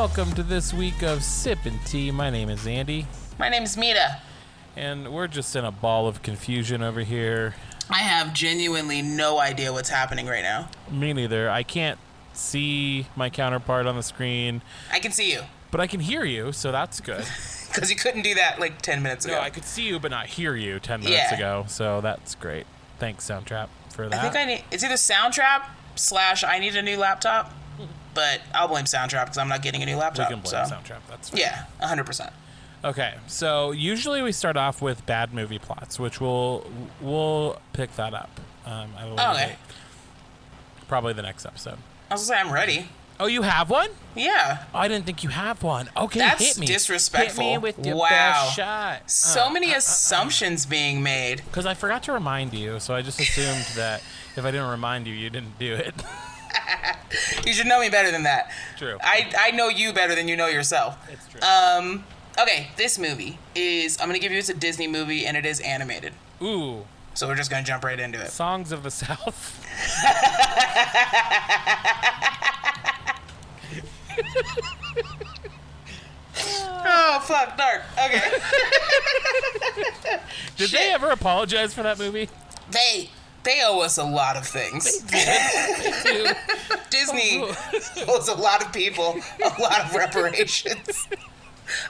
Welcome to this week of Sippin' Tea. My name is Andy, My name is Mita. and we're just in a ball of confusion over here. I have genuinely no idea what's happening right now. Me neither. I can't see my counterpart on the screen, I can see you but I can hear you, so that's good. because you couldn't do that like 10 minutes ago. no, I could see you, but not hear you 10 minutes Yeah. ago, so that's great. Thanks, Soundtrap, for that. I think I need. It's either Soundtrap slash I need a new laptop, but I'll blame Soundtrap because I'm not getting a new we laptop. can blame so. Soundtrap. That's fine. Yeah, 100. percent Okay, so usually we start off with bad movie plots, which we'll we'll pick that up um, at a later Okay. date. Probably the next episode. I was gonna say I'm ready. Oh, you have one? Yeah. Oh, I didn't think you have one. Okay, That's hit me. disrespectful. Hit me with your Wow. best shot. So many uh, uh, uh, assumptions being made. Because I forgot to remind you, so I just assumed that if I didn't remind you, you didn't do it. You should know me better than that. True. I I know you better than you know yourself. it's true. Um. Okay, this movie is. I'm gonna give you. It's a Disney movie and it is animated. Ooh, So we're just gonna jump right into it. Songs of the South. Oh fuck, dark. Okay. Did Shit. they ever apologize for that movie? they they owe us a lot of things. Dude. Disney owes a lot of people a lot of reparations.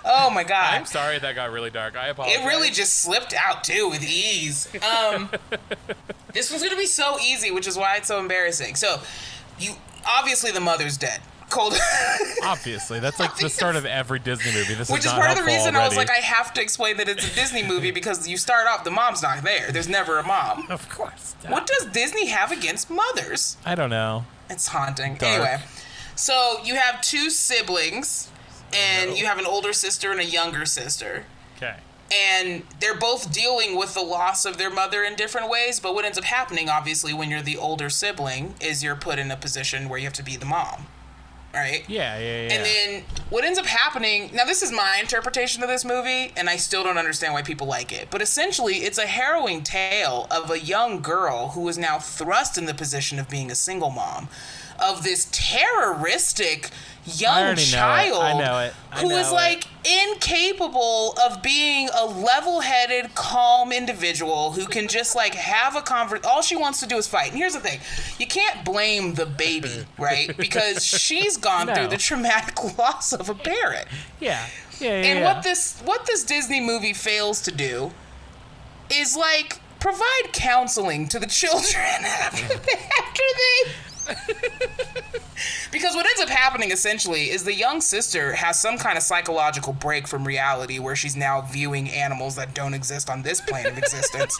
Oh my god. I'm sorry that got really dark. I apologize. It really just slipped out too with ease. Um, this one's gonna be so easy, which is why it's so embarrassing. So, you obviously the mother's dead. Cold. Obviously, that's like the start of every Disney movie. This Which is is not part of the reason I was like, I have to explain that it's a Disney movie because you start off, the mom's not there. There's never a mom. Of course. What does Disney have against mothers? I don't know. It's haunting. Dark. Anyway, so you have two siblings, and you have an older sister and a younger sister. Okay. And they're both dealing with the loss of their mother in different ways, but what ends up happening, obviously, when you're the older sibling, is you're put in a position where you have to be the mom. Right? Yeah, yeah, yeah. And then what ends up happening now, this is my interpretation of this movie, and I still don't understand why people like it. But essentially, it's a harrowing tale of a young girl who is now thrust in the position of being a single mom. Of this terroristic young know child I know it. I who know is it. like incapable of being a level-headed, calm individual who can just like have a convert. All she wants to do is fight. And here's the thing: you can't blame the baby, right? Because she's gone No. through the traumatic loss of a parent. yeah, yeah, yeah. And yeah. what this what this Disney movie fails to do is like provide counseling to the children after they because what ends up happening essentially is the young sister has some kind of psychological break from reality where she's now viewing animals that don't exist on this plane of existence.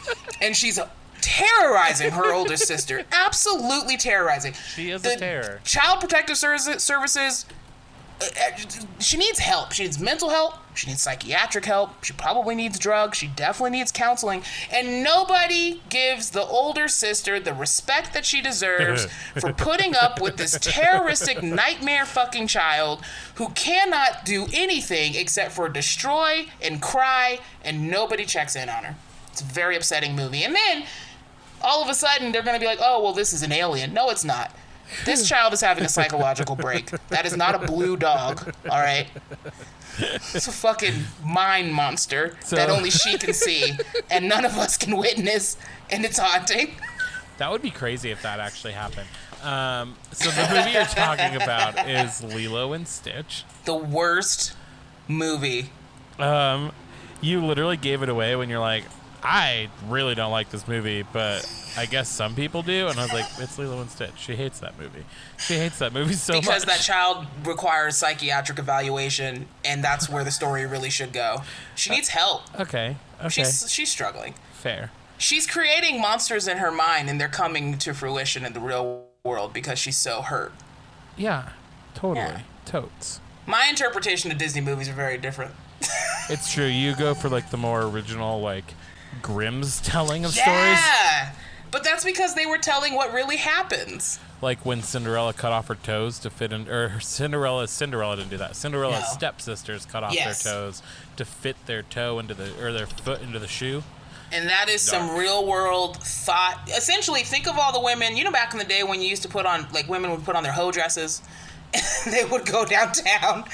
and she's terrorizing her older sister. Absolutely terrorizing. She is a The terror. Child Protective Services, services Uh, she needs help. She needs mental help. She needs psychiatric help. She probably needs drugs. She definitely needs counseling. And nobody gives the older sister the respect that she deserves for putting up with this terroristic nightmare fucking child who cannot do anything except for destroy and cry, and nobody checks in on her. It's a very upsetting movie. And then all of a sudden they're going to be like, oh, well, this is an alien. No, it's not. This child is having a psychological break. That is not a blue dog, all right? It's a fucking mind monster that only she can see and none of us can witness, and it's haunting. That would be crazy if that actually happened. Um, so the movie you're talking about is Lilo and Stitch. The worst movie. Um, you literally gave it away when you're like, I really don't like this movie, but I guess some people do. And I was like, it's Lilo and Stitch. She hates that movie. She hates that movie so Because much. Because that child requires psychiatric evaluation, and that's where the story really should go. She uh, needs help. okay, okay, She's she's struggling. fair. She's creating monsters in her mind, and they're coming to fruition in the real world because she's so hurt. Yeah, totally. Yeah. Totes. My interpretation of Disney movies are very different. It's true. You go for like the more original, like Grimm's telling of stories. Yeah, but that's because they were telling what really happens. Like when Cinderella cut off her toes to fit in, or Cinderella, Cinderella didn't do that. Cinderella's No. stepsisters cut off Yes. their toes to fit their toe into the, or their foot into the shoe. And that is some real world thought. Essentially, think of all the women. You know, back in the day when you used to put on, like, women would put on their hoe dresses they would go downtown.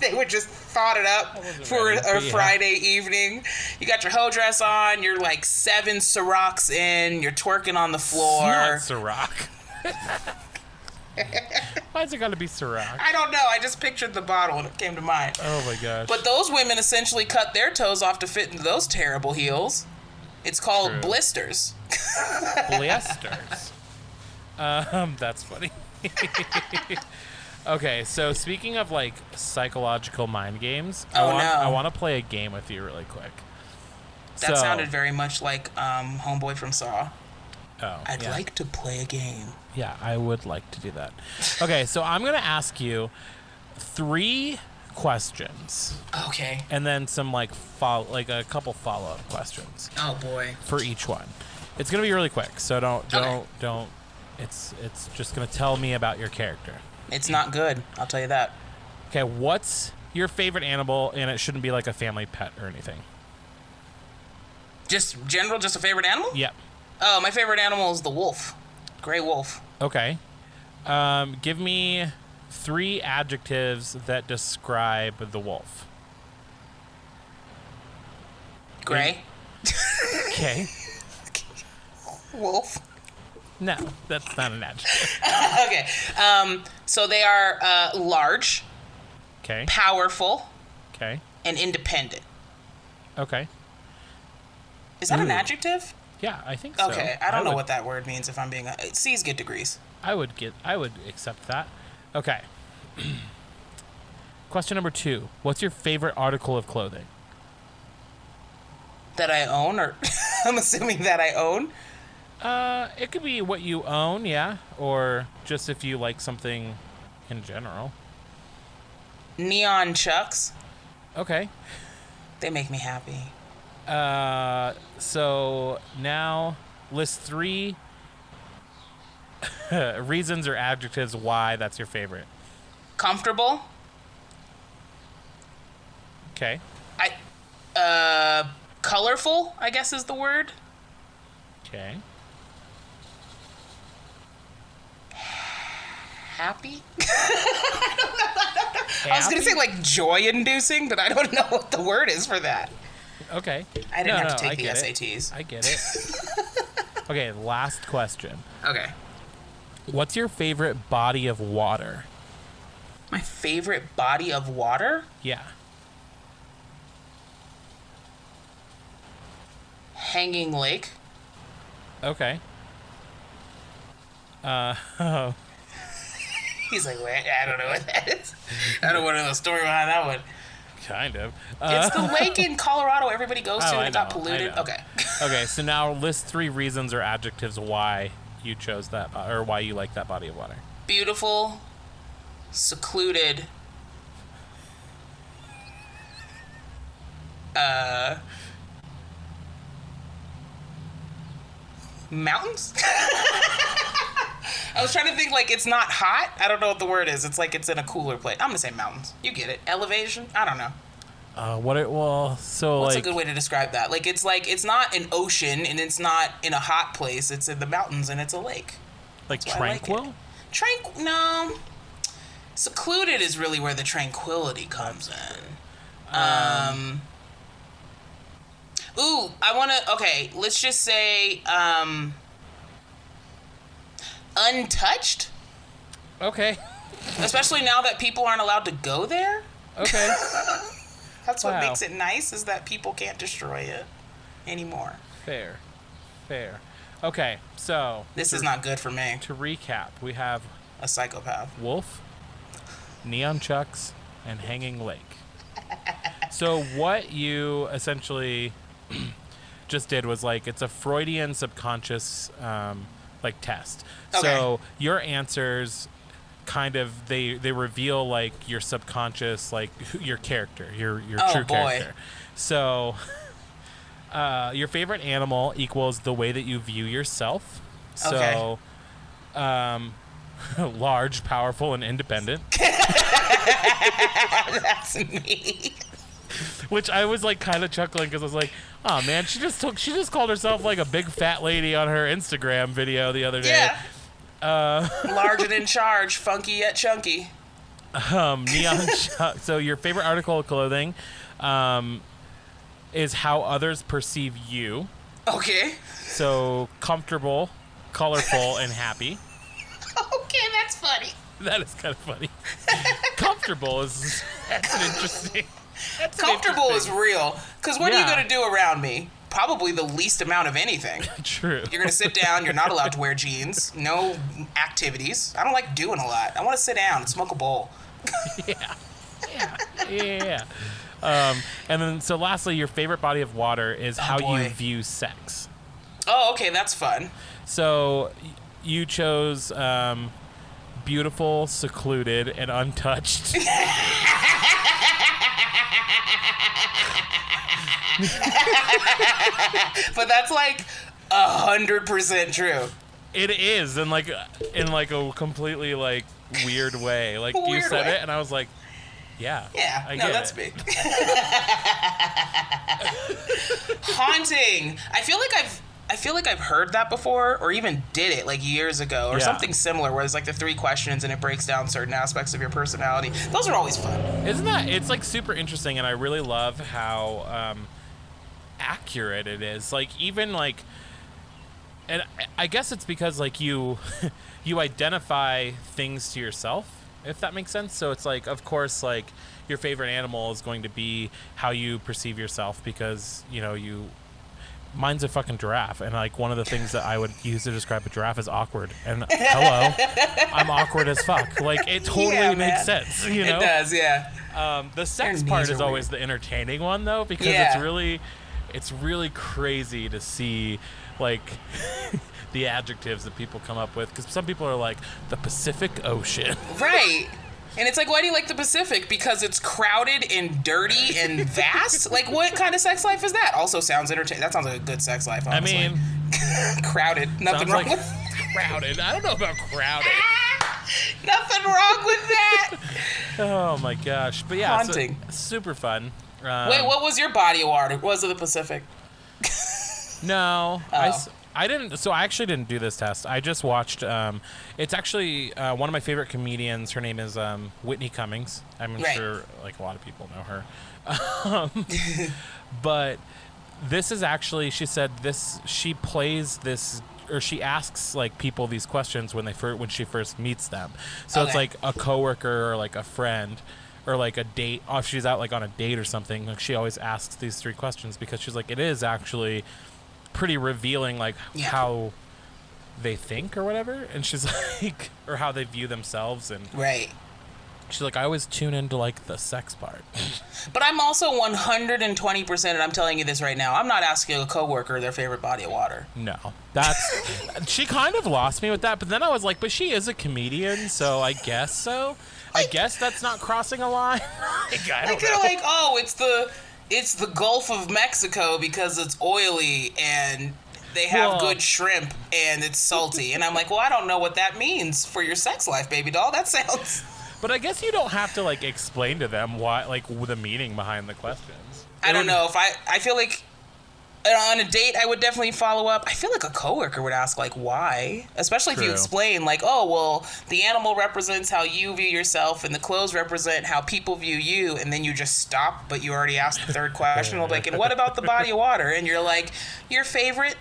They would just thought it up for a. Friday evening. You got your hoe dress on. You're like seven Cirocs in. You're twerking on the floor. It's Not Ciroc. Why's it got to be Ciroc? I don't know. I just pictured the bottle and it came to mind. Oh my gosh. But those women essentially cut their toes off to fit into those terrible heels. It's called True. blisters. blisters. Um, that's funny. okay, so speaking of like psychological mind games, I Oh, want, no. I want to play a game with you really quick. That So- sounded very much like um, Homeboy from Saw. Oh, I'd yeah. like to play a game. Yeah, I would like to do that. Okay, so I'm gonna ask you three questions Okay. and then some like follow, like a couple follow up questions Oh boy. for each one. It's gonna be really quick, so don't don't don't. It's it's just gonna tell me about your character. It's not good. I'll tell you that. Okay, what's your favorite animal? And it shouldn't be like a family pet or anything. Just general, just a favorite animal? Yep. Oh, my favorite animal is the wolf. Gray wolf. Okay. Um, give me three adjectives that describe the wolf. Gray. Okay. Wolf. No, that's not an adjective. okay. Um, so they are uh, large, Okay. powerful, Okay. and independent. Okay. Is that an Ooh. Adjective? Yeah, I think so. Okay, I don't know would, what that word means if I'm being. Uh, C's get degrees. I would get. I would accept that. Okay. Question number two. What's your favorite article of clothing? That I own, or I'm assuming that I own. Uh, it could be what you own, yeah, or just if you like something in general. Neon chucks. Okay. They make me happy. Uh, so now list three reasons or adjectives why that's your favorite. Comfortable. Okay. I. Uh, colorful. I guess is the word. Okay. Happy. I was gonna say like joy-inducing, but I don't know what the word is for that. Okay. I didn't No, have no, to take I the get it. SATs. I get it. okay, last question. Okay. What's your favorite body of water? My favorite body of water? Yeah. Hanging Lake. Okay. Uh, oh, He's like, wait, I don't know what that is. I don't want to know the story behind that one. kind of. Uh, It's the lake in Colorado everybody goes to Oh, I and it got polluted. Okay. okay, so now list three reasons or adjectives why you chose that, or why you like that body of water. Beautiful, secluded, uh, mountains? I was trying to think like it's not hot. I don't know what the word is. It's like it's in a cooler place. I'm gonna say mountains. You get it. Elevation? I don't know. Uh, what it well, so What's like a good way to describe that? Like it's like it's not an ocean and it's not in a hot place. It's in the mountains and it's a lake. like why I like tranquil. No. Secluded is really where the tranquility comes in. Um Ooh, I want to okay, let's just say um untouched, Okay. especially now that people aren't allowed to go there. Okay. That's what makes it nice is that people can't destroy it anymore. Fair. Fair. Okay, so This to, is not good for me. to recap, we have A psychopath. Wolf, Neon Chucks, and Hanging Lake. so what you essentially just did was like it's a Freudian subconscious um, like test. Okay. So your answers kind of they they reveal like your subconscious like your character, your your Oh, true boy. character. So uh, your favorite animal equals the way that you view yourself. So Okay. um large, powerful, and independent. That's me. Which I was like kind of chuckling because I was like, "Oh man, she just took she just called herself like a big fat lady on her Instagram video the other day." Yeah. Uh, Large and in charge, funky yet chunky. um, neon. Chuck. So your favorite article of clothing um, is how others perceive you. Okay. So comfortable, colorful, and happy. Okay, that's funny. That is kind of funny. comfortable is that's an interesting. That's Comfortable is real. Because what are you going to do around me? Probably the least amount of anything. true. You're going to sit down. You're not allowed to wear jeans. No activities. I don't like doing a lot. I want to sit down and smoke a bowl. yeah, yeah, yeah. Um, and then, so lastly, your favorite body of water is how you Oh, view sex. Oh, okay, that's fun. So you chose um, beautiful, secluded, and untouched. But that's like a hundred percent true. it is in like in like a completely like weird way. Like you said way. it, and I was like, yeah, Yeah, I no, get that's it. me. Haunting. I feel like I've I feel like I've heard that before, or even did it like years ago, or Yeah. something similar, where it's like the three questions and it breaks down certain aspects of your personality. Those are always fun. Isn't that? It's like super interesting, and I really love how um, accurate it is. Like even like, and I- I guess it's because like you you identify things to yourself, if that makes sense. So it's like, of course, like your favorite animal is going to be how you perceive yourself because you know you. Mine's a fucking giraffe, and like one of the things that I would use to describe a giraffe is awkward. And hello, I'm awkward as fuck. Like it totally Yeah, makes sense, you know. It does, yeah. Um, the sex part is always the entertaining one though, because Yeah. it's really, it's really crazy to see, like, the adjectives that people come up with. Because some people are like the Pacific Ocean. Right. And it's like, why do you like the Pacific? Because it's crowded and dirty and vast? like, what kind of sex life is that? Also sounds entertaining. That sounds like a good sex life, I mean, crowded. Nothing sounds wrong like with crowded. I don't know about crowded. Nothing wrong with that. Oh my gosh! But yeah, so- Haunting. super fun. Um, Wait, what was your body of water? Was it the Pacific? No, Oh. s- I didn't. So I actually didn't do this test. I just watched. Um, it's actually uh, one of my favorite comedians. Her name is um, Whitney Cummings. I'm Right. sure like a lot of people know her. Um, but this is actually she said this. She plays this. Or she asks like people these questions when they fir- when she first meets them. So it's like a coworker or like a friend or like a date. If she's out like on a date or something, like she always asks these three questions because she's like it is actually pretty revealing like Yeah. how they think or whatever. And she's like or how they view themselves. And Right. she's like i always tune into like the sex part. But I'm also 120%, and I'm telling you this right now, I'm not asking a coworker their favorite body of water. no. That's she kind of lost me with that but then i was like but she is a comedian so i guess so. I Like- guess that's not crossing a line. Like, i Like don't they're know. like, oh, it's the it's the Gulf of Mexico because it's oily and they have Well- good shrimp and it's salty. And I'm like, well, I don't know what that means for your sex life, baby doll. That sounds. but i guess you don't have to like explain to them why like the meaning behind the questions I don't would- know if I. I feel like on a date I would definitely follow up. I feel like a coworker would ask like why, especially if you explain like, oh well, the animal represents how you view yourself, and the clothes represent how people view you, and then you just stop, but you already asked the third question. Like, and what about the body of water? And you're like, your favorite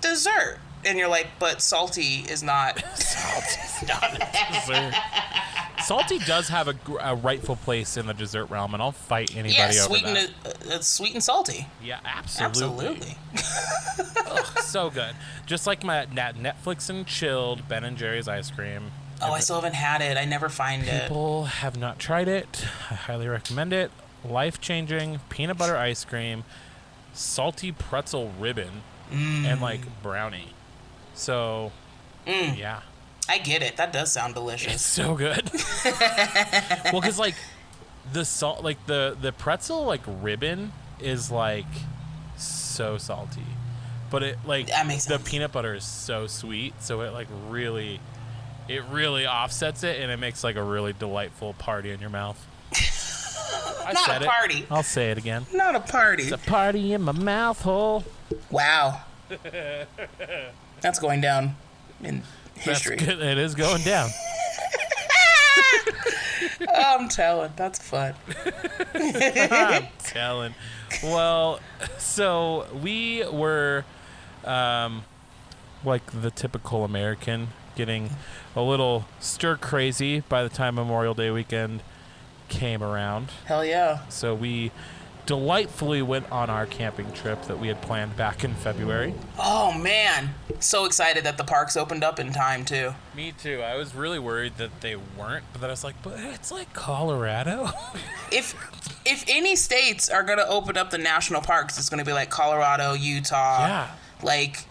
dessert. And you're like, but salty is not. Salty's not a dessert. Salty does have a, a rightful place in the dessert realm, and I'll fight anybody Yeah, over sweet and that. uh, uh, sweet and salty. yeah, absolutely. Absolutely. Ugh, so good. Just like my Netflix and chilled Ben and Jerry's ice cream. Oh, I still haven't had it. I never find it. People have not tried it. I highly recommend it. Life changing peanut butter ice cream, salty pretzel ribbon, and like brownie. So, mm. yeah. I get it. That does sound delicious. It's so good. well, because like the salt, like the the pretzel like ribbon is like so salty, but it like the sense. peanut butter is so sweet, so it like really, it really offsets it, and it makes like a really delightful party in your mouth. I Not said a it. party. I'll say it again. Not a party. It's a party in my mouth hole. Wow. That's going down in history. It is going down. I'm telling. That's fun. I'm telling. Well, so we were, um, like the typical American, getting a little stir crazy by the time Memorial Day weekend came around. Hell yeah. So we delightfully went on our camping trip that we had planned back in February. Oh man, so excited that the parks opened up in time too. Me too. I was really worried that they weren't, but then I was like, but it's like Colorado. If if any states are gonna open up the national parks, it's gonna be like Colorado, Utah. Yeah. Like,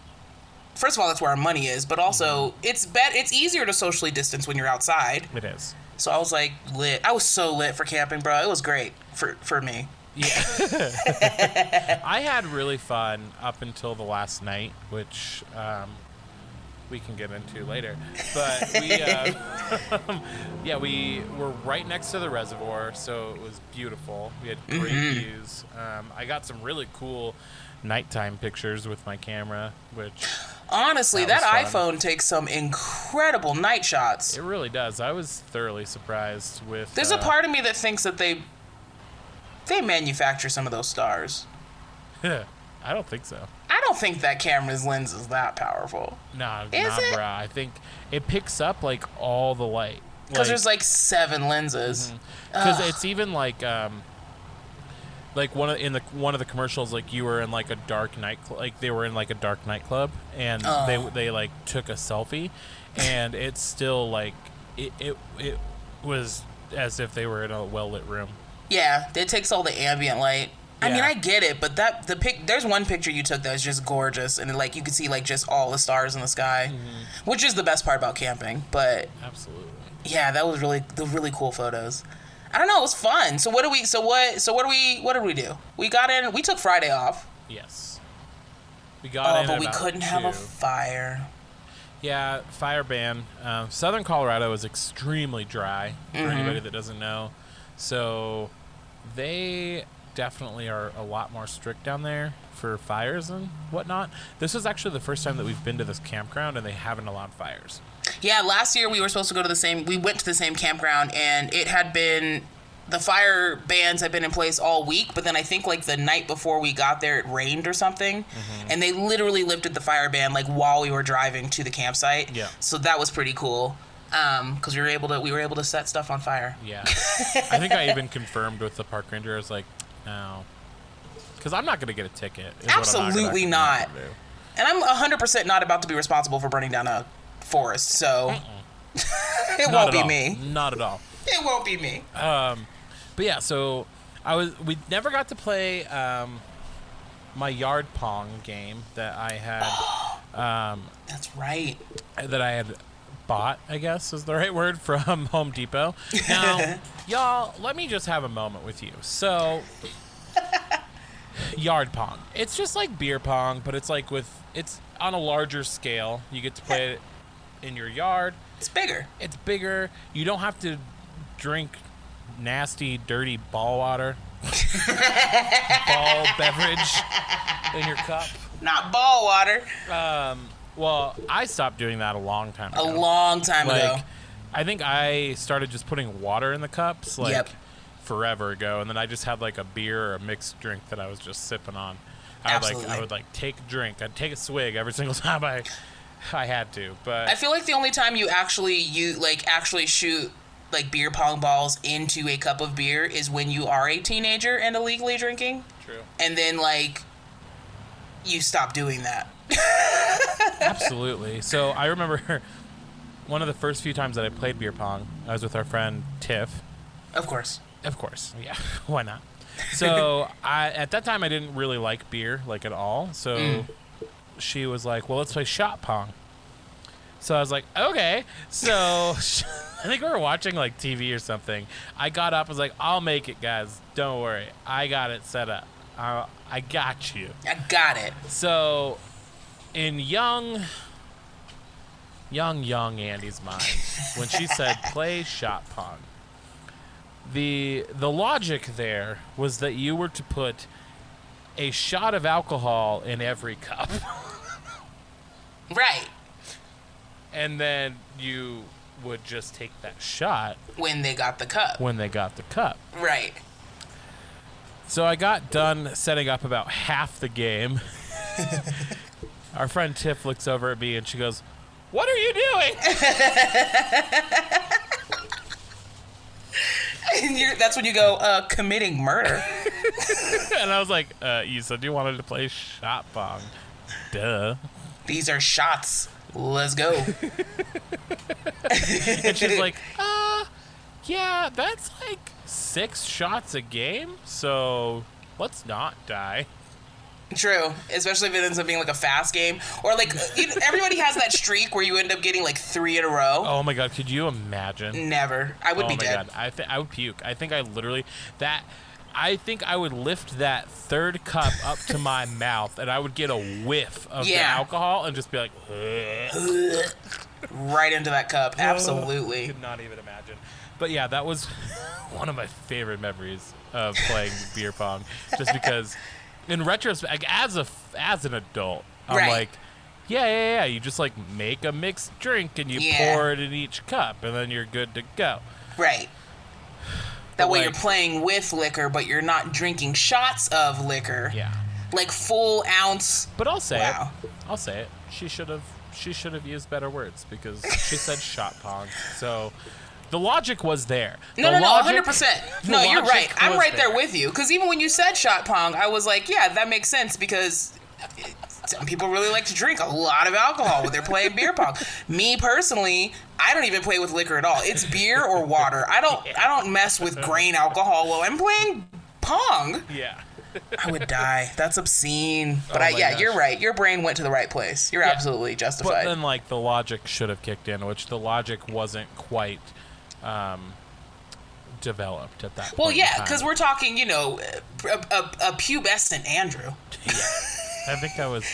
first of all, that's where our money is, but also mm-hmm. it's bet it's easier to socially distance when you're outside. it is. So I was like lit. I was so lit for camping, bro. It was great for for me. Yeah. I had really fun up until the last night, which um, we can get into later. But we, uh, yeah, we were right next to the reservoir, so it was beautiful. We had great views. Um, I got some really cool nighttime pictures with my camera, which Honestly, That that, iPhone takes some incredible night shots. it really does. I was thoroughly surprised with. There's uh, a part of me that thinks that they they manufacture some of those stars. Yeah, I don't think so. I don't think that camera's lens is that powerful. Nah, Is nah, it? bruh. I think it picks up like all the light. Because there's like seven lenses. Mm-hmm. because it's even like um like one of in the one of the commercials like you were in like a dark night like they were in like a dark nightclub and Oh. they they like took a selfie and it's still like it, it it was as if they were in a well lit room Yeah, it takes all the ambient light. I mean, I get it, but that the pic. There's one picture you took that was just gorgeous, and like you could see like just all the stars in the sky, Mm-hmm. which is the best part about camping. But absolutely yeah, that was really the really cool photos. I don't know, it was fun. So what do we? So what? So what do we? What did we do? We got in. We took Friday off. yes we got Oh, in but we couldn't have a fire. Yeah, fire ban. Um, Southern Colorado is extremely dry for Mm-hmm. anybody that doesn't know. So they definitely are a lot more strict down there for fires and whatnot. This is actually the first time that we've been to this campground and they haven't allowed fires. Yeah, last year we were supposed to go to the same. We went to the same campground, and it had been the fire bans had been in place all week. But then I think like the night before we got there, it rained or something, Mm-hmm. and they literally lifted the fire ban like while we were driving to the campsite. Yeah. So that was pretty cool. Um, because we were able to we were able to set stuff on fire. Yeah. I think I even confirmed with the park ranger. I was like, no. Because I'm not going to get a ticket. is what I'm Absolutely not. And I'm hundred percent not about to be responsible for burning down a forest. So it Not won't be all. me. Not at all. It won't be me. But yeah, so I was we never got to play um, my yard pong game that I had That's right. that I had bought, I guess is the right word from Home Depot. Now, y'all, let me just have a moment with you. So yard pong. It's just like beer pong, but it's like with it's on a larger scale. You get to play it in your yard. It's bigger. It's bigger. You don't have to drink nasty, dirty ball water, ball beverage in your cup. Not ball water. Um, Well, I stopped doing that a long time ago. A long time like, ago. I think I started just putting water in the cups like Yep. forever ago, and then I just had like a beer or a mixed drink that I was just sipping on. I would like Absolutely. I would like take a drink. I'd take a swig every single time I I had to, but I feel like the only time you actually you like actually shoot like beer pong balls into a cup of beer is when you are a teenager and illegally drinking, true. and then like you stop doing that. Absolutely. So I remember one of the first few times that I played beer pong, I was with our friend Tiff. Of course. Of course, yeah. Why not? So I at that time I didn't really like beer like at all. So mm. she was like, "Well, let's play shot pong." So I was like, "Okay." So I think we were watching like TV or something. I got up, I was like, "I'll make it, guys. Don't worry. I got it set up. I, I got you." I got it. So, in young, young, young Andy's mind, when she said play shot pong, the the logic there was that you were to put a shot of alcohol in every cup, Right. and then you would just take that shot when they got the cup. when they got the cup. Right. So I got done setting up about half the game. Our friend Tiff looks over at me and she goes, "What are you doing?" And you're, that's when you go uh, committing murder. and I was like, uh, "You said you wanted to play shot pong." Duh. These are shots. Let's go. And she's like, "Uh, yeah, that's like six shots a game. So let's not die." True, especially if it ends up being like a fast game, or like uh, you know, everybody has that streak where you end up getting like three in a row. Oh my god, could you imagine? Never, I would oh be my dead. god, I think I would puke. I think I literally that. I think I would lift that third cup up to my mouth, and I would get a whiff of the alcohol, and just be like, Right into that cup, absolutely. I could not even imagine. But yeah, that was one of my favorite memories of playing beer pong, just because, in retrospect, like, as a as an adult, I'm Right. like, yeah, yeah, yeah. You just like make a mixed drink and you Yeah. pour it in each cup, and then you're good to go. Right. That way you're playing with liquor, but you're not drinking shots of liquor. Yeah. Like full ounce. But I'll say Wow. it. I'll say it. She should have. She should have used better words because she said shot pong. So the logic was there. No, The no, no, 100%. No, you're right. I'm right there with you. Because even when you said shot pong, I was like, yeah, that makes sense because it- some people really like to drink a lot of alcohol when they're playing beer pong. Me personally, I don't even play with liquor at all. It's beer or water. I don't I don't mess with grain alcohol while I'm playing pong. Yeah. I would die. That's obscene. But Oh I, yeah, gosh. you're right. Your brain went to the right place. You're Yeah. absolutely But justified. then, like, the logic should have kicked in, which the logic wasn't quite um, developed at that point. well, yeah, because we're talking, you know, a, a, a pubescent Andrew. yeah, I think I was,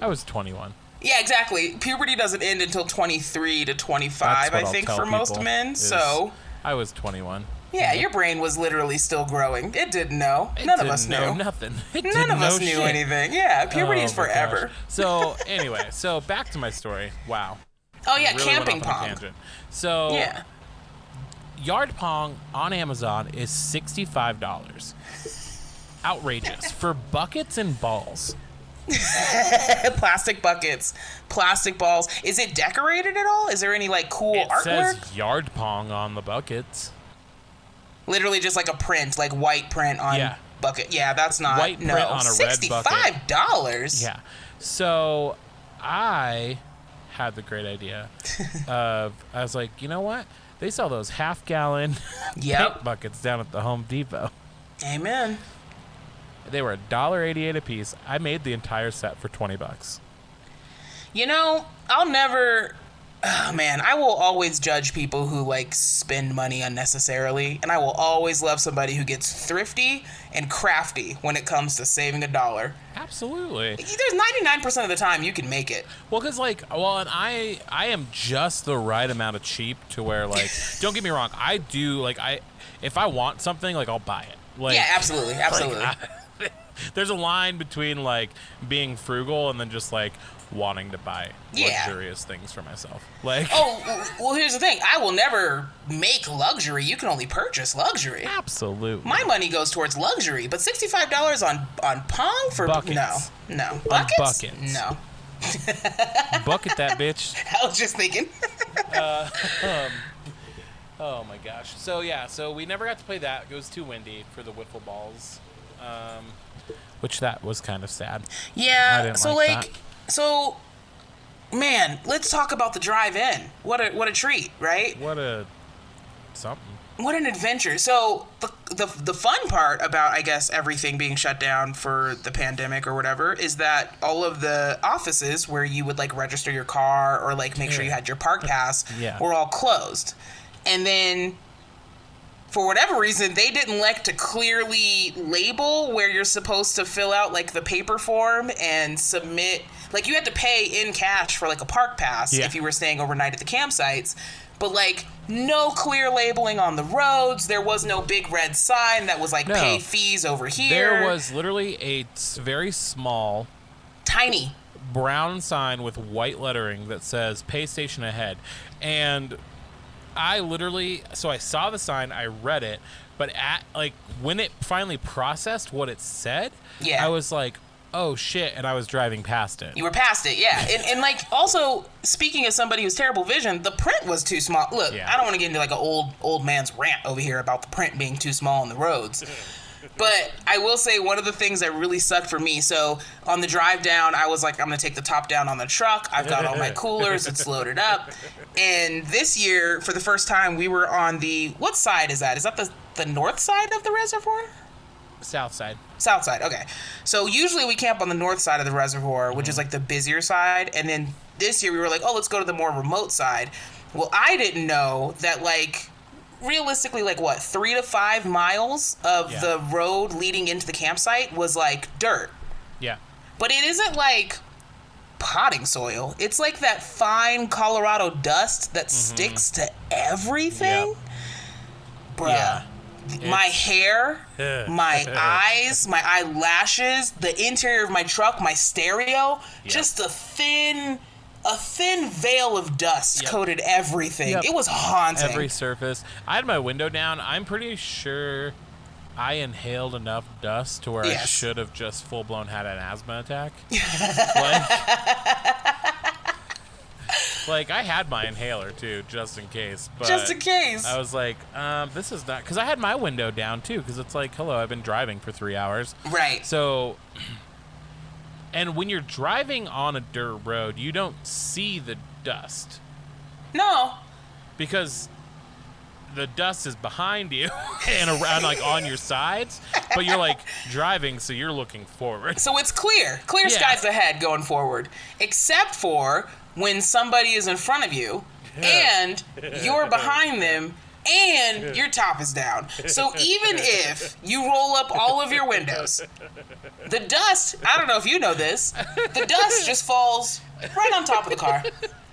I was 21. Yeah, exactly. Puberty doesn't end until 23 to 25, I I'll think, for most men. So, I was 21. yeah, your brain was literally still growing. It didn't know. It None of didn't us know knew. nothing. It None of us knew shit. anything. Yeah, puberty Oh is forever. So anyway, so back to my story. Wow. Oh, yeah, Really camping pong. So Yeah. Yard pong on Amazon is sixty-five dollars. Outrageous for buckets and balls. plastic buckets, plastic balls. Is it decorated at all? Is there any, like, cool It artwork? says yard pong on the buckets. Literally just like a print, like white print on Yeah. bucket. Yeah, that's not. White no. print on a red bucket. $65? Yeah. So I had the great idea of I was like, you know what? They sell those half gallon Yep. paint buckets down at the Home Depot. Amen. They were a dollar eighty-eight a piece. I made the entire set for twenty bucks. You know, I'll never. Oh, man, I will always judge people who like spend money unnecessarily, and I will always love somebody who gets thrifty and crafty when it comes to saving a dollar. Absolutely. There's 99% of the time you can make it. Well, because like, well, and I, I am just the right amount of cheap to where like, don't get me wrong, I do like I, if I want something, like I'll buy it. Like, yeah, absolutely, like, absolutely. I- there's a line between like being frugal and then just like wanting to buy Yeah. luxurious things for myself. Like, oh, well, here's the thing. I will never make luxury. You can only purchase luxury. absolutely. My money goes towards luxury, but sixty-five dollars on on Pong for Buckets. no, no buckets. buckets. No, bucket that bitch. I was just thinking. Oh my gosh. So yeah, so we never got to play that. It was too windy for the wiffle balls. Um, which that was kind of sad. Yeah. So like like, so, man, let's talk about the drive-in. What a what a treat, right? What a something. What an adventure. So the, the the fun part about I guess everything being shut down for the pandemic or whatever is that all of the offices where you would like register your car or like make sure you had your park pass Yeah. were all closed. And then for whatever reason they didn't like to clearly label where you're supposed to fill out like the paper form and submit like you had to pay in cash for like a park pass Yeah. if you were staying overnight at the campsites but like no clear labeling on the roads there was no big red sign that was like No. pay fees over here There was literally a very small tiny brown sign with white lettering that says pay station ahead. And I literally so I saw the sign, I read it, but at like when it finally processed what it said, Yeah. I was like, "Oh shit!" and I was driving past it. You were past it, yeah. And, and like also speaking as somebody who's terrible vision, the print was too small. Look, Yeah. I don't want to get into like an old old man's rant over here about the print being too small on the roads. But I will say one of the things that really sucked for me. So on the drive down, I was like, I'm gonna take the top down on the truck. I've got all my coolers. It's loaded up. And this year, for the first time, we were on the what side is that? Is that the the north side of the reservoir? South side. South side, okay. So usually we camp on the north side of the reservoir, which is mm-hmm. like the busier side, and then this year we were like, oh, let's go to the more remote side. Well, I didn't know that like realistically like what, 3 to 5 miles of Yeah. the road leading into the campsite was like dirt. Yeah. But it isn't like potting soil. It's like that fine Colorado dust that mm-hmm. sticks to everything. Bruh. Yeah. My It's- hair, my eyes, my eyelashes, the interior of my truck, my stereo, Yep. just a thin a thin veil of dust Yep. coated everything. Yep. It was haunting. Every surface. I had my window down. I'm pretty sure I inhaled enough dust to where I should have just full blown had an asthma attack. like, like, I had my inhaler too, just in case. But just in case. I was like, um, this is not because I had my window down too. Because it's like, hello, I've been driving for three hours. right. So, and when you're driving on a dirt road, you don't see the dust no. because the dust is behind you and around like on your sides, but you're like driving, so you're looking forward. So it's clear, clear Yeah. skies ahead going forward, except for when somebody is in front of you and you're behind them and your top is down. So even if you roll up all of your windows, the dust, I don't know if you know this, the dust just falls right on top of the car.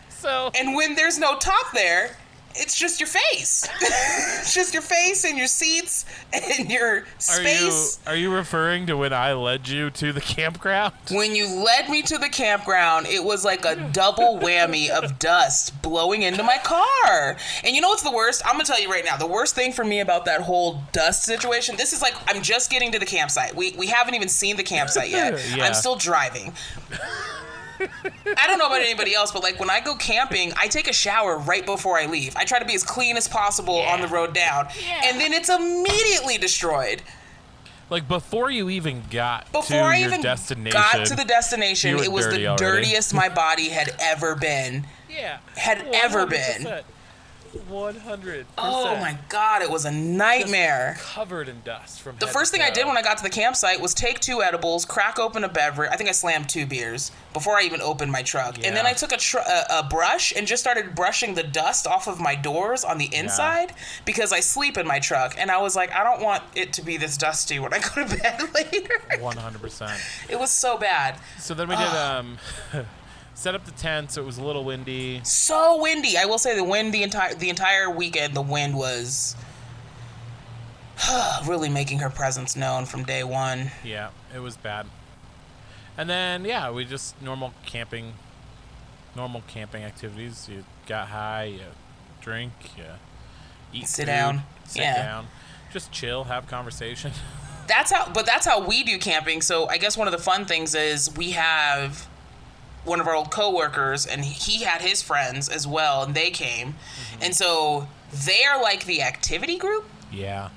So And when there's no top there, it's just your face. it's just your face and your seats and your are space. you are you referring to when I led you to the campground? When you led me to the campground, it was like a double whammy of dust blowing into my car. And you know what's the worst? I'm gonna tell you right now. The worst thing for me about that whole dust situation. This is like I'm just getting to the campsite. We we haven't even seen the campsite yet. Yeah. I'm still driving. I don't know about anybody else, but like when I go camping, I take a shower right before I leave. I try to be as clean as possible on the road down, and then it's immediately destroyed. Like before you even got Before to I your even destination. got to the destination, it was dirty the already. dirtiest my body had ever been. yeah, had ever been. One hundred. Oh my god, it was a nightmare. Covered in dust from. The first thing I did when I got to the campsite was take two edibles, crack open a beverage. I think I slammed two beers before I even opened my truck. And then I took a, tr- a, a brush and just started brushing the dust off of my doors on the inside because I sleep in my truck. And I was like, I don't want it to be this dusty when I go to bed later. One hundred percent. it was so bad. So then we did um, set up the tent. So it was a little windy. so windy. I will say the wind the entire the entire weekend. The wind was really making her presence known from day one. Yeah, it was bad. And then yeah, we just normal camping, normal camping activities. You got high, you drink, you eat, Sit food, down. sit Yeah. down, just chill, have conversation. That's how, but that's how we do camping. So I guess one of the fun things is we have one of our old coworkers, and he had his friends as well, and they came, Mm-hmm. and so they are like the activity group. yeah,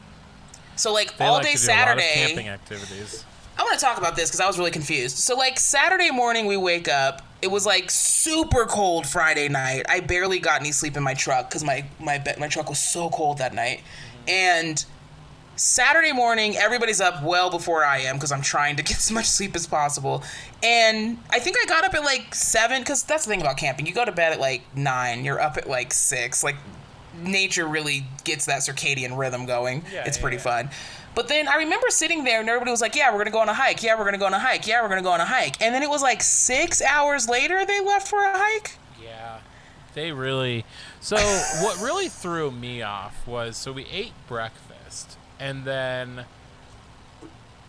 So like they all like day to do a lot of Saturday. camping activities. I want to talk about this because I was really confused. So, like, Saturday morning, we wake up. It was like super cold Friday night. I barely got any sleep in my truck because my my be- my truck was so cold that night. And Saturday morning, everybody's up well before I am because I'm trying to get as much sleep as possible. And I think I got up at like seven because that's the thing about camping. You go to bed at like nine. You're up at like six. Like nature really gets that circadian rhythm going. Yeah, it's yeah, pretty yeah. fun. But then I remember sitting there and everybody was like, "Yeah, we're gonna go on a hike. Yeah, we're gonna go on a hike. Yeah, we're gonna go on a hike." And then it was like six hours later they left for a hike. Yeah, they really. So what really threw me off was so we ate breakfast, and then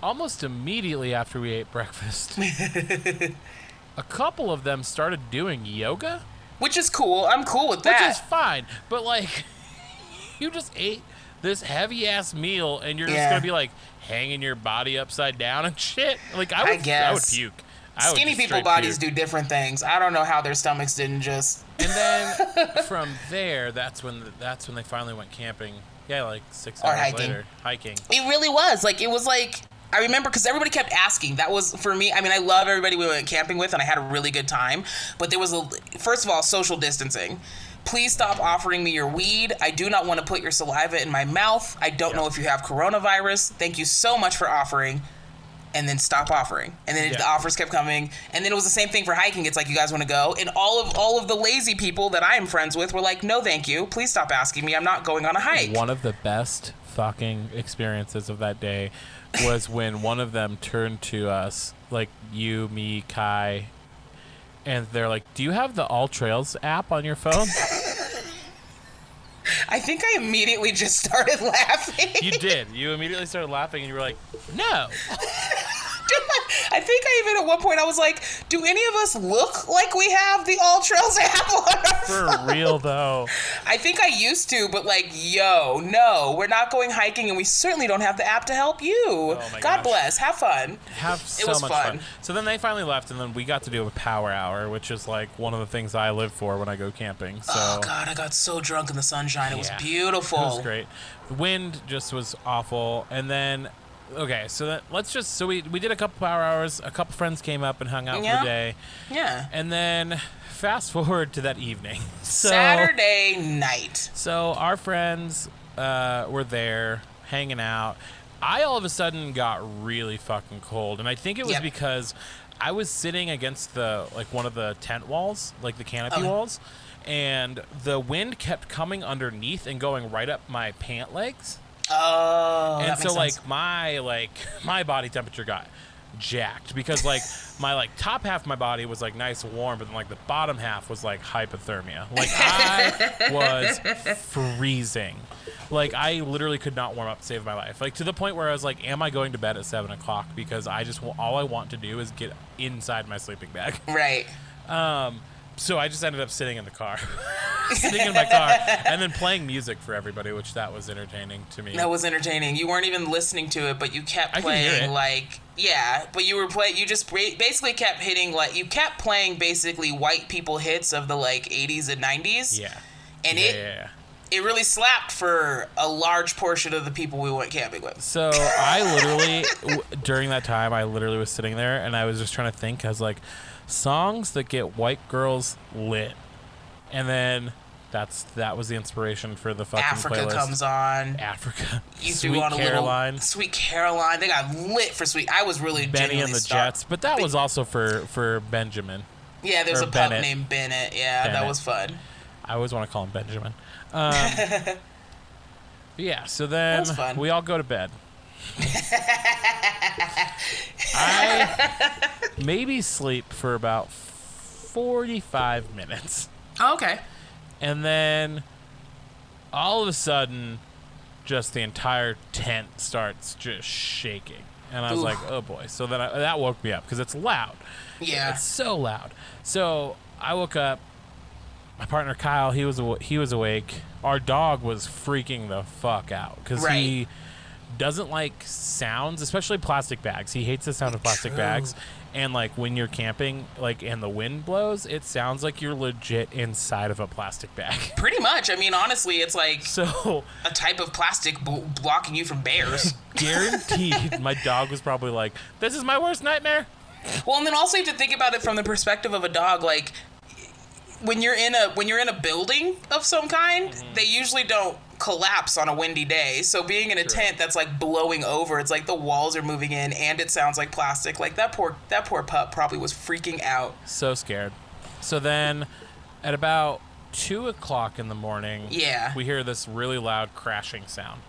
almost immediately after we ate breakfast, a couple of them started doing yoga, Which is cool. I'm cool with that. which is fine. But like, you just ate this heavy ass meal and you're just gonna be like hanging your body upside down and shit. Like I would, I, would puke. I Skinny people bodies puke. do different things. I don't know how their stomachs didn't just. And then from there, that's when that's when they finally went camping. Yeah, like six hours hiking. later, hiking. It really was like it was like I remember because everybody kept asking. That was for me. I mean, I love everybody we went camping with, and I had a really good time. But there was a first of all social distancing. Please stop offering me your weed. I do not want to put your saliva in my mouth. I don't know if you have coronavirus. Thank you so much for offering. And then stop offering. And then Yeah. the offers kept coming. And then it was the same thing for hiking. It's like you guys want to go. And all of all of the lazy people that I am friends with were like, no, thank you. Please stop asking me. I'm not going on a hike. One of the best fucking experiences of that day was when one of them turned to us, like you, me, Kai, and they're like, "Do you have the AllTrails app on your phone?" I think I immediately just started laughing. you did. You immediately started laughing, and you were like, "No." I think I even at one point I was like, "Do any of us look like we have the AllTrails app on our For phone?" real though. I think I used to, but like, yo, no, we're not going hiking, and we certainly don't have the app to help you. Oh God gosh. bless. Have fun. have so was much fun. fun. So then they finally left, and then we got to do a power hour, which is like one of the things I live for when I go camping. So oh God, I got so drunk in the sunshine. It was beautiful. it was great. The wind just was awful, and then okay, so that, let's just so we we did a couple power hours. A couple friends came up and hung out for Yeah. the day, Yeah. and then fast forward to that evening. So, Saturday night. So our friends uh, were there hanging out. I all of a sudden got really fucking cold, and I think it was Yep. because I was sitting against the like one of the tent walls, like the canopy Okay. walls, and the wind kept coming underneath and going right up my pant legs, Oh, and so like sense. my like my body temperature got jacked because like my like top half of my body was like nice and warm, but then like the bottom half was like hypothermia. Like I was freezing. Like I literally could not warm up to save my life. Like to the point where I was like, "Am I going to bed at seven o'clock?" Because I just all I want to do is get inside my sleeping bag. right. Um, so I just ended up sitting in the car, sitting in my car, and then playing music for everybody, which that was entertaining to me. That was entertaining. You weren't even listening to it, but you kept I could hear playing like yeah. But you were playing. You just basically kept hitting like you kept playing basically white people hits of the like 80s and 90s. yeah. And Yeah, it yeah. it really slapped for a large portion of the people we went camping with. So I literally, w- during that time, I literally was sitting there and I was just trying to think. I was like, songs that get white girls lit, and then that's that was the inspiration for the fucking Africa playlist. comes on. Africa, You Sweet threw on Caroline, little Sweet Caroline. They got lit for sweet. I was really Benny and the stuck. Jets, but that was also for for Benjamin. Yeah, there's a pup Bennett. named Bennett. Yeah, that was fun. I always want to call him Benjamin. Um, yeah, so then we all go to bed. I maybe sleep for about 45 minutes. Oh, okay. And then all of a sudden, just the entire tent starts just shaking. And I was like, oh boy. So then I, that woke me up because it's loud. Yeah. It's so loud. So I woke up. My partner Kyle, he was he was awake. Our dog was freaking the fuck out because Right. he doesn't like sounds, especially plastic bags. He hates the sound of plastic True. bags. And like when you're camping, like and the wind blows, it sounds like you're legit inside of a plastic bag. Pretty much. I mean, honestly, it's like So a type of plastic b- blocking you from bears. guaranteed, my dog was probably like, "This is my worst nightmare." well, and then also you have to think about it from the perspective of a dog. Like when you're in a when you're in a building of some kind, Mm-hmm. they usually don't collapse on a windy day. So being in a tent that's like blowing over, it's like the walls are moving in and it sounds like plastic. Like that poor that poor pup probably was freaking out. So scared. So then, at about two o'clock in the morning, Yeah. we hear this really loud crashing sound,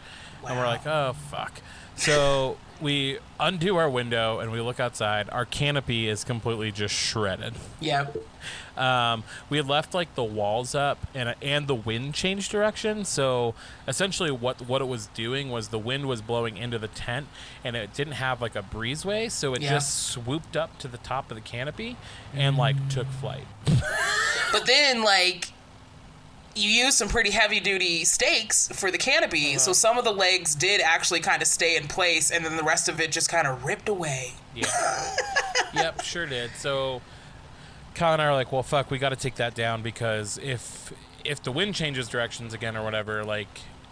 and we're like, "Oh fuck!" So we undo our window and we look outside. Our canopy is completely just shredded. Yep. Um, we had left like the walls up and and the wind changed direction. So essentially, what what it was doing was the wind was blowing into the tent, and it didn't have like a breezeway, so it Yeah. just swooped up to the top of the canopy and like took flight. But then, like, you used some pretty heavy duty stakes for the canopy, Uh-huh. so some of the legs did actually kind of stay in place, and then the rest of it just kind of ripped away. Yeah. yep, sure did. So Kyle and I are like, well, fuck, we got to take that down because if if the wind changes directions again or whatever, like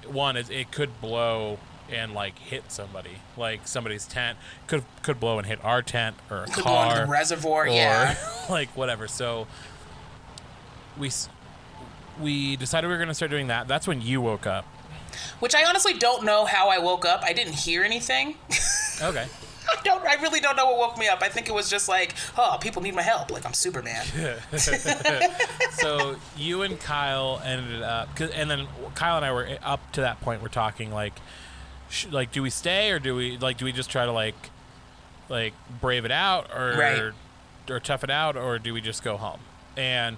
one, it, it could blow and like hit somebody, like somebody's tent could could blow and hit our tent or a Could into car the reservoir, or yeah. like whatever. So we we decided we were going to start doing that. That's when you woke up. Which I honestly don't know how I woke up. I didn't hear anything. Okay. I don't. I really don't know what woke me up. I think it was just like, oh, people need my help. Like I'm Superman. so you and Kyle ended up, and then Kyle and I were up to that point. We're talking like, sh- like, do we stay or do we like, do we just try to like, like brave it out or Right. or tough it out or do we just go home? And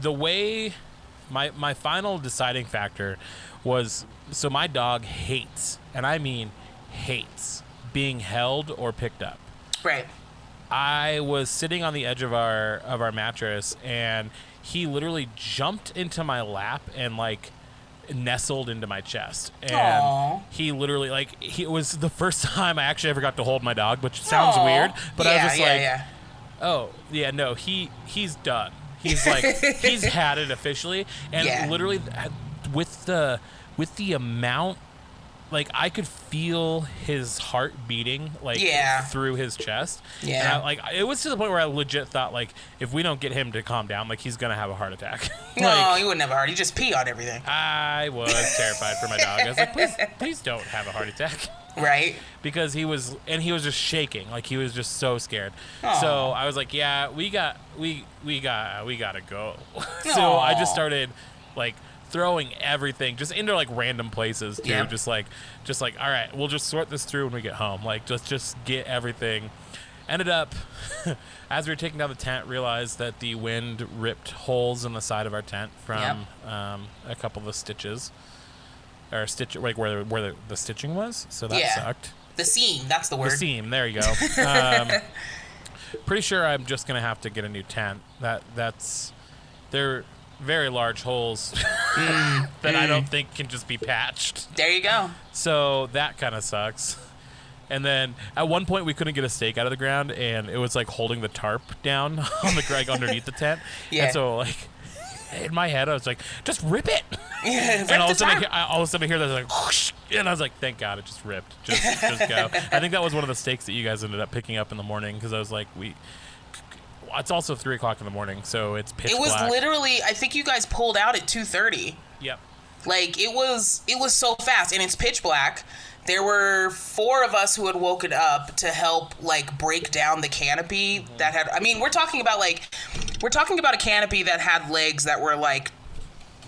the way my my final deciding factor was so my dog hates, and I mean hates being held or picked up. Right. I was sitting on the edge of our of our mattress and he literally jumped into my lap and like nestled into my chest and Aw. he literally like he it was the first time I actually ever got to hold my dog which sounds Aw. weird but yeah, I was just yeah, like yeah. oh yeah no he he's done he's like he's had it officially and literally with the with the amount like I could feel his heart beating like Yeah. through his chest. Yeah. And I, like it was to the point where I legit thought like if we don't get him to calm down, like he's gonna have a heart attack. No, like, you would never heart. He just pee on everything, I was terrified for my dog. I was like, please, please don't have a heart attack. right? because he was and he was just shaking like he was just so scared so i was like yeah we got we we got we gotta go so i just started like throwing everything just into like random places too Yep. just like just like all right we'll just sort this through when we get home like just just get everything ended up as we were taking down the tent realized that the wind ripped holes in the side of our tent from um, a couple of the stitches or stitch like where where the, the stitching was so that Yeah. sucked The seam. That's the word. the seam. There you go. Um, pretty sure I'm just gonna have to get a new tent. That that's they're very large holes that I don't think can just be patched. There you go. So that kind of sucks. And then at one point we couldn't get a stake out of the ground, and it was like holding the tarp down on the like underneath the tent. Yeah. And so like in my head I was like, just rip it. Rip and all of a sudden, I, hear- I- all of a sudden, I hear this like, whoosh, and I was like, "Thank God, it just ripped. Just, just go." I think that was one of the stakes that you guys ended up picking up in the morning because I was like, "We." It's also three o'clock in the morning, so it's pitch black. It was black. literally. I think you guys pulled out at two thirty. Yep. Like it was. It was so fast, and it's pitch black. There were four of us who had woken up to help like break down the canopy Mm-hmm. that had. I mean, we're talking about like, we're talking about a canopy that had legs that were like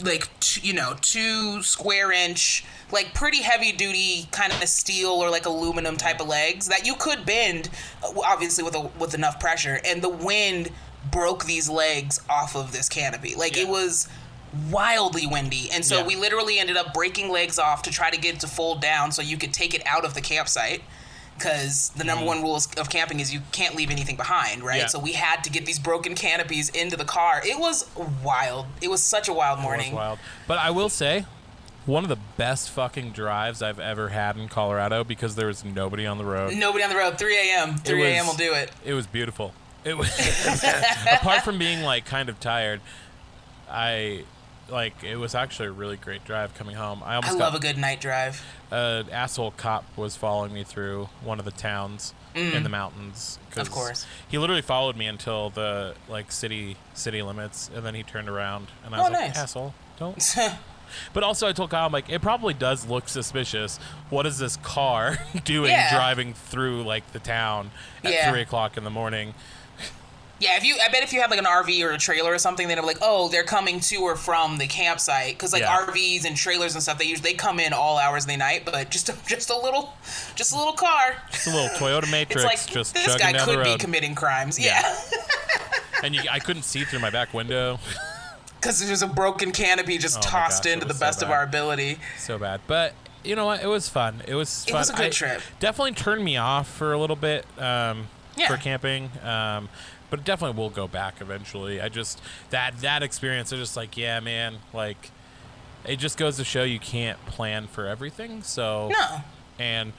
like t- you know two square inch like pretty heavy duty kind of steel or like aluminum type of legs that you could bend uh, obviously with a, with enough pressure. And the wind broke these legs off of this canopy. Like it was wildly windy. And so Yeah. we literally ended up breaking legs off to try to get it to fold down so you could take it out of the campsite because the number mm. one rule of camping is you can't leave anything behind right. Yeah. so we had to get these broken canopies into the car it was wild it was such a wild It was morning wild. But I will say, one of the best fucking drives I've ever had in Colorado because there was nobody on the road. Nobody on the road. 3 a.m. 3 a.m. will do it. It was beautiful. It was apart from being like kind of tired. I like it was actually a really great drive coming home. I almost I love got a good night drive. an asshole cop was following me through one of the towns in the mountains. Mm. Of course. he literally followed me until the like city city limits, and then he turned around, and I Oh, was like, nice. "Asshole, don't." But also, I told Kyle, I'm like, it probably does look suspicious. What is this car doing Yeah. driving through like the town at Yeah. three o'clock in the morning? Yeah, if you, I bet if you had like an RV or a trailer or something, they'd be like, oh, they're coming to or from the campsite because like Yeah. RVs and trailers and stuff, they usually they come in all hours of the night, but just a, just a little, just a little car. just a little Toyota Matrix It's like just this guy could be committing crimes. Yeah. Yeah, and you, I couldn't see through my back window. because there's a broken canopy just Oh tossed gosh, it into the was so best of our ability. so bad. But you know what? It was fun. It was It fun. was a good I- trip. Definitely turned me off for a little bit um, Yeah. for camping. Um, but it definitely will go back eventually. I just that that experience. I just like, yeah, man. Like, it just goes to show you can't plan for everything. So No. and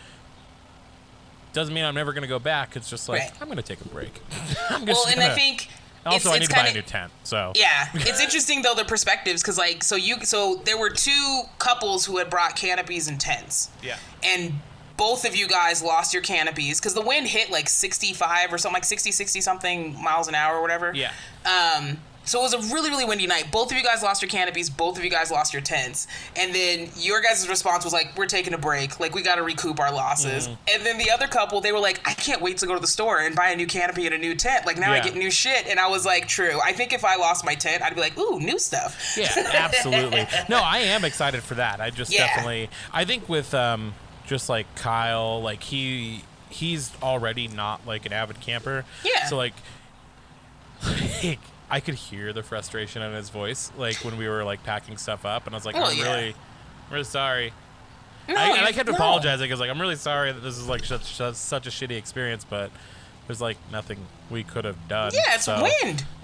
doesn't mean I'm never gonna go back. It's just like Right. I'm gonna take a break. I'm just Well, and I gonna- think also it's, I need to buy a new tent. So Yeah, it's interesting though the perspectives because like so you so there were two couples who had brought canopies and tents. Yeah. And both of you guys lost your canopies because the wind hit like 65 or something like 60 60 something miles an hour or whatever. Yeah. Um so it was a really really windy night. Both of you guys lost your canopies, both of you guys lost your tents. And then your guys' response was like we're taking a break. Like we got to recoup our losses. Mm-hmm. And then the other couple they were like I can't wait to go to the store and buy a new canopy and a new tent. Like now I get new shit. And I was like true. I think if I lost my tent I'd be like ooh new stuff. Yeah, absolutely. No, I am excited for that. I just Yeah. definitely I think with um just like Kyle, like he he's already not like an avid camper. Yeah. So like like I could hear the frustration in his voice like when we were like packing stuff up and I was like Oh, I'm yeah. really I'm really sorry. No, I, and I kept no. apologizing because like I'm really sorry that this is like such, such such a shitty experience, but there's like nothing we could have done. Yeah, it's so- wind.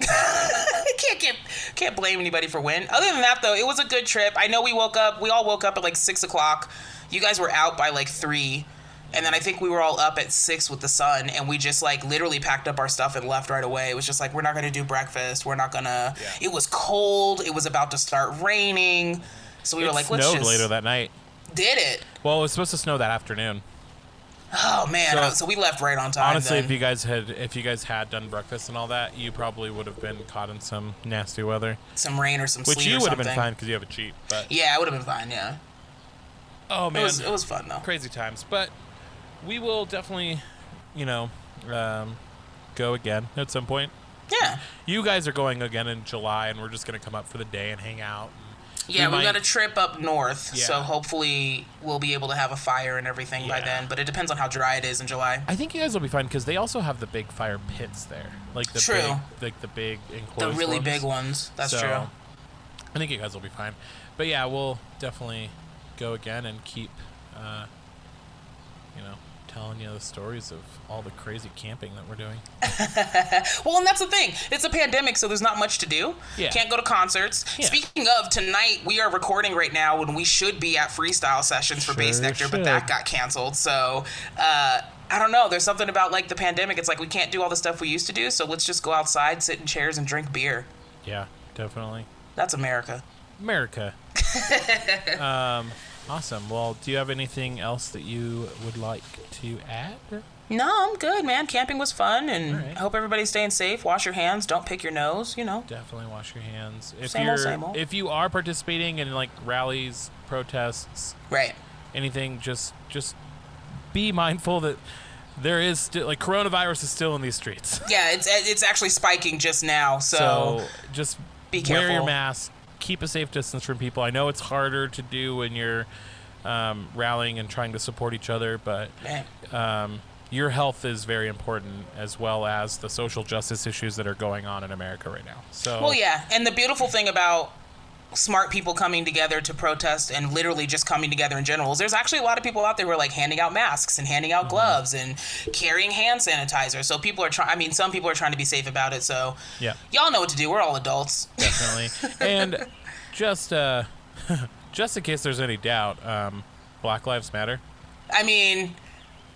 can't can't can't blame anybody for wind. Other than that, though, it was a good trip. I know we woke up. We all woke up at like six o'clock. You guys were out by like three, and then I think we were all up at six with the sun, and we just like literally packed up our stuff and left right away. It was just like we're not gonna do breakfast. We're not gonna. Yeah. It was cold. It was about to start raining, so we It were like, let's snowed just. later that night. Did it? Well, it was supposed to snow that afternoon. Oh man! So- So, so we left right on time. Honestly, then. if you guys had if you guys had done breakfast and all that, you probably would have been caught in some nasty weather, some rain or some which sleet you would have been fine because you have a Jeep. But Yeah, I would have been fine. Yeah, oh it man, was it was fun though. crazy times. But we will definitely, you know, um, go again at some point. Yeah. You guys are going again in July, and we're just gonna come up for the day and hang out. Yeah, We we, got might- a trip up north, so hopefully we'll be able to have a fire and everything by then. But it depends on how dry it is in July. I think you guys will be fine because they also have the big fire pits there, like the True. big, like the big enclosed, The really ones. big ones. That's So, true. I think you guys will be fine. But yeah, we'll definitely go again and keep, uh, you know, telling you the stories of all the crazy camping that we're doing. Well, and that's the thing. It's a pandemic, so there's not much to do. Yeah. Can't go to concerts. Yeah. Speaking of, tonight we are recording right now when we should be at freestyle sessions for Bass Sure Nectar, but that got canceled. So, uh, I don't know. There's something about like the pandemic. It's like we can't do all the stuff we used to do, so let's just go outside, sit in chairs, and drink beer. Yeah, definitely. That's America. America. um, awesome. Well, do you have anything else that you would like to add? No, I'm good, man. Camping was fun, and. I hope everybody's staying safe. Wash your hands. Don't pick your nose. You know. Definitely wash your hands. If Same you're old, old. if you are participating in like rallies, protests, Right. anything, just just be mindful that there is still like coronavirus is still in these streets. Yeah, it's it's actually spiking just now. So, So just Be careful. wear your mask, keep a safe distance from people. I know it's harder to do when you're um, rallying and trying to support each other, but um, your health is very important as well as the social justice issues that are going on in America right now. So well, yeah. And the beautiful thing about smart people coming together to protest and literally just coming together in general there's actually a lot of people out there who are like handing out masks and handing Mm-hmm. out gloves and carrying hand sanitizer. So people are trying. I mean, some people are trying to be safe about it. So yeah, y'all know what to do. We're all adults. definitely. and just uh, just in case there's any doubt, um, Black Lives Matter. I mean,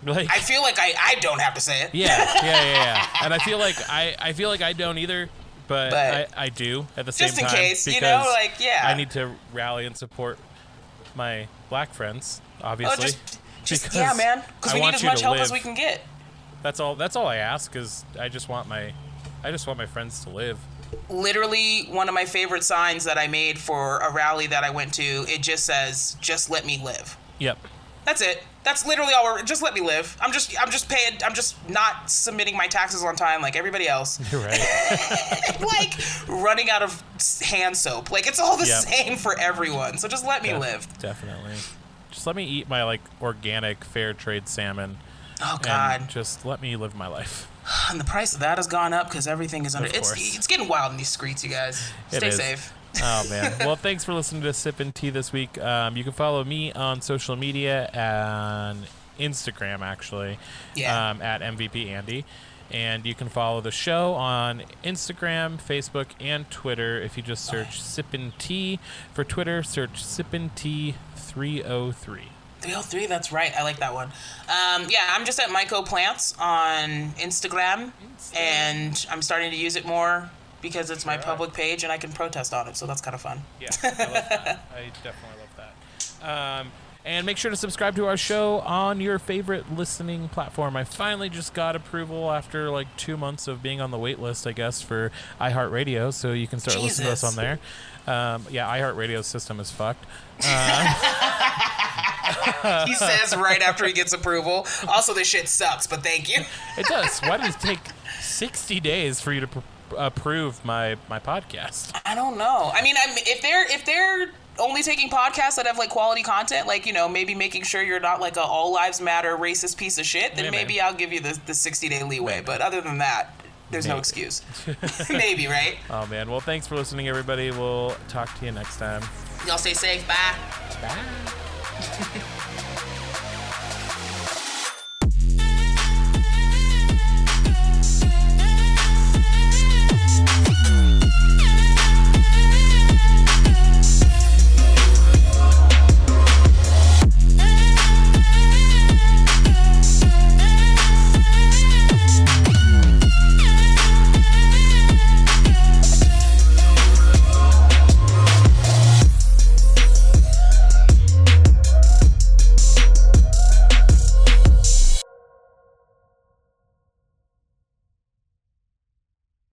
Like I feel like I, I don't have to say it. Yeah, yeah, yeah, yeah. And I feel like I, I feel like I don't either, but, But- I, I do at the same Just in time. case, you know, like, yeah. I need to rally and support my black friends, oh, obviously. Oh, just, just yeah, man. Because we need as much help as we can get. That's all. That's all I ask is I just want my, I just want my friends to live. literally one of my favorite signs that I made for a rally that I went to. It just says, "Just let me live." Yep. That's it. That's literally all. We're, just let me live. I'm just, I'm just paying. I'm just not submitting my taxes on time like everybody else. You're right. like running out of hand soap. Like it's all the Yep. same for everyone. So just let me Def- live. Definitely. Just let me eat my like organic fair trade salmon. Oh God. just let me live my life. And the price of that has gone up because everything is under. It's it's getting wild in these streets, you guys. Stay safe. Oh man. well, thanks for listening to Sippin' Tea this week. Um, you can follow me on social media and Instagram actually. Yeah. Um, at MVP Andy. And you can follow the show on Instagram, Facebook, and Twitter. If you just search Sippin' Tea for Twitter, search Sippin' Tea 303. 303, that's right. I like that one. Um, yeah, I'm just at Myco Plants on Instagram, and I'm starting to use it more because it's my public page and I can protest on it, so that's kind of fun. Yeah, I love that. I definitely love that. Um, and make sure to subscribe to our show on your favorite listening platform. I finally just got approval after like two months of being on the wait list, I guess, for iHeartRadio, so you can start listening to us on there. Um, yeah, iHeartRadio's system is fucked. he says right after he gets approval. Also, this shit sucks, but thank you. It does. Why does it take 60 days for you to pr- approve my, my podcast? I don't know. I mean, I'm, if they're if they're only taking podcasts that have like quality content, like you know, maybe making sure you're not like a all lives matter racist piece of shit, then Maybe. maybe I'll give you the the 60 day leeway. Maybe. But other than that, there's no excuse. maybe, right? Oh, man. Well, thanks for listening, everybody. We'll talk to you next time. Y'all stay safe. Bye. Bye.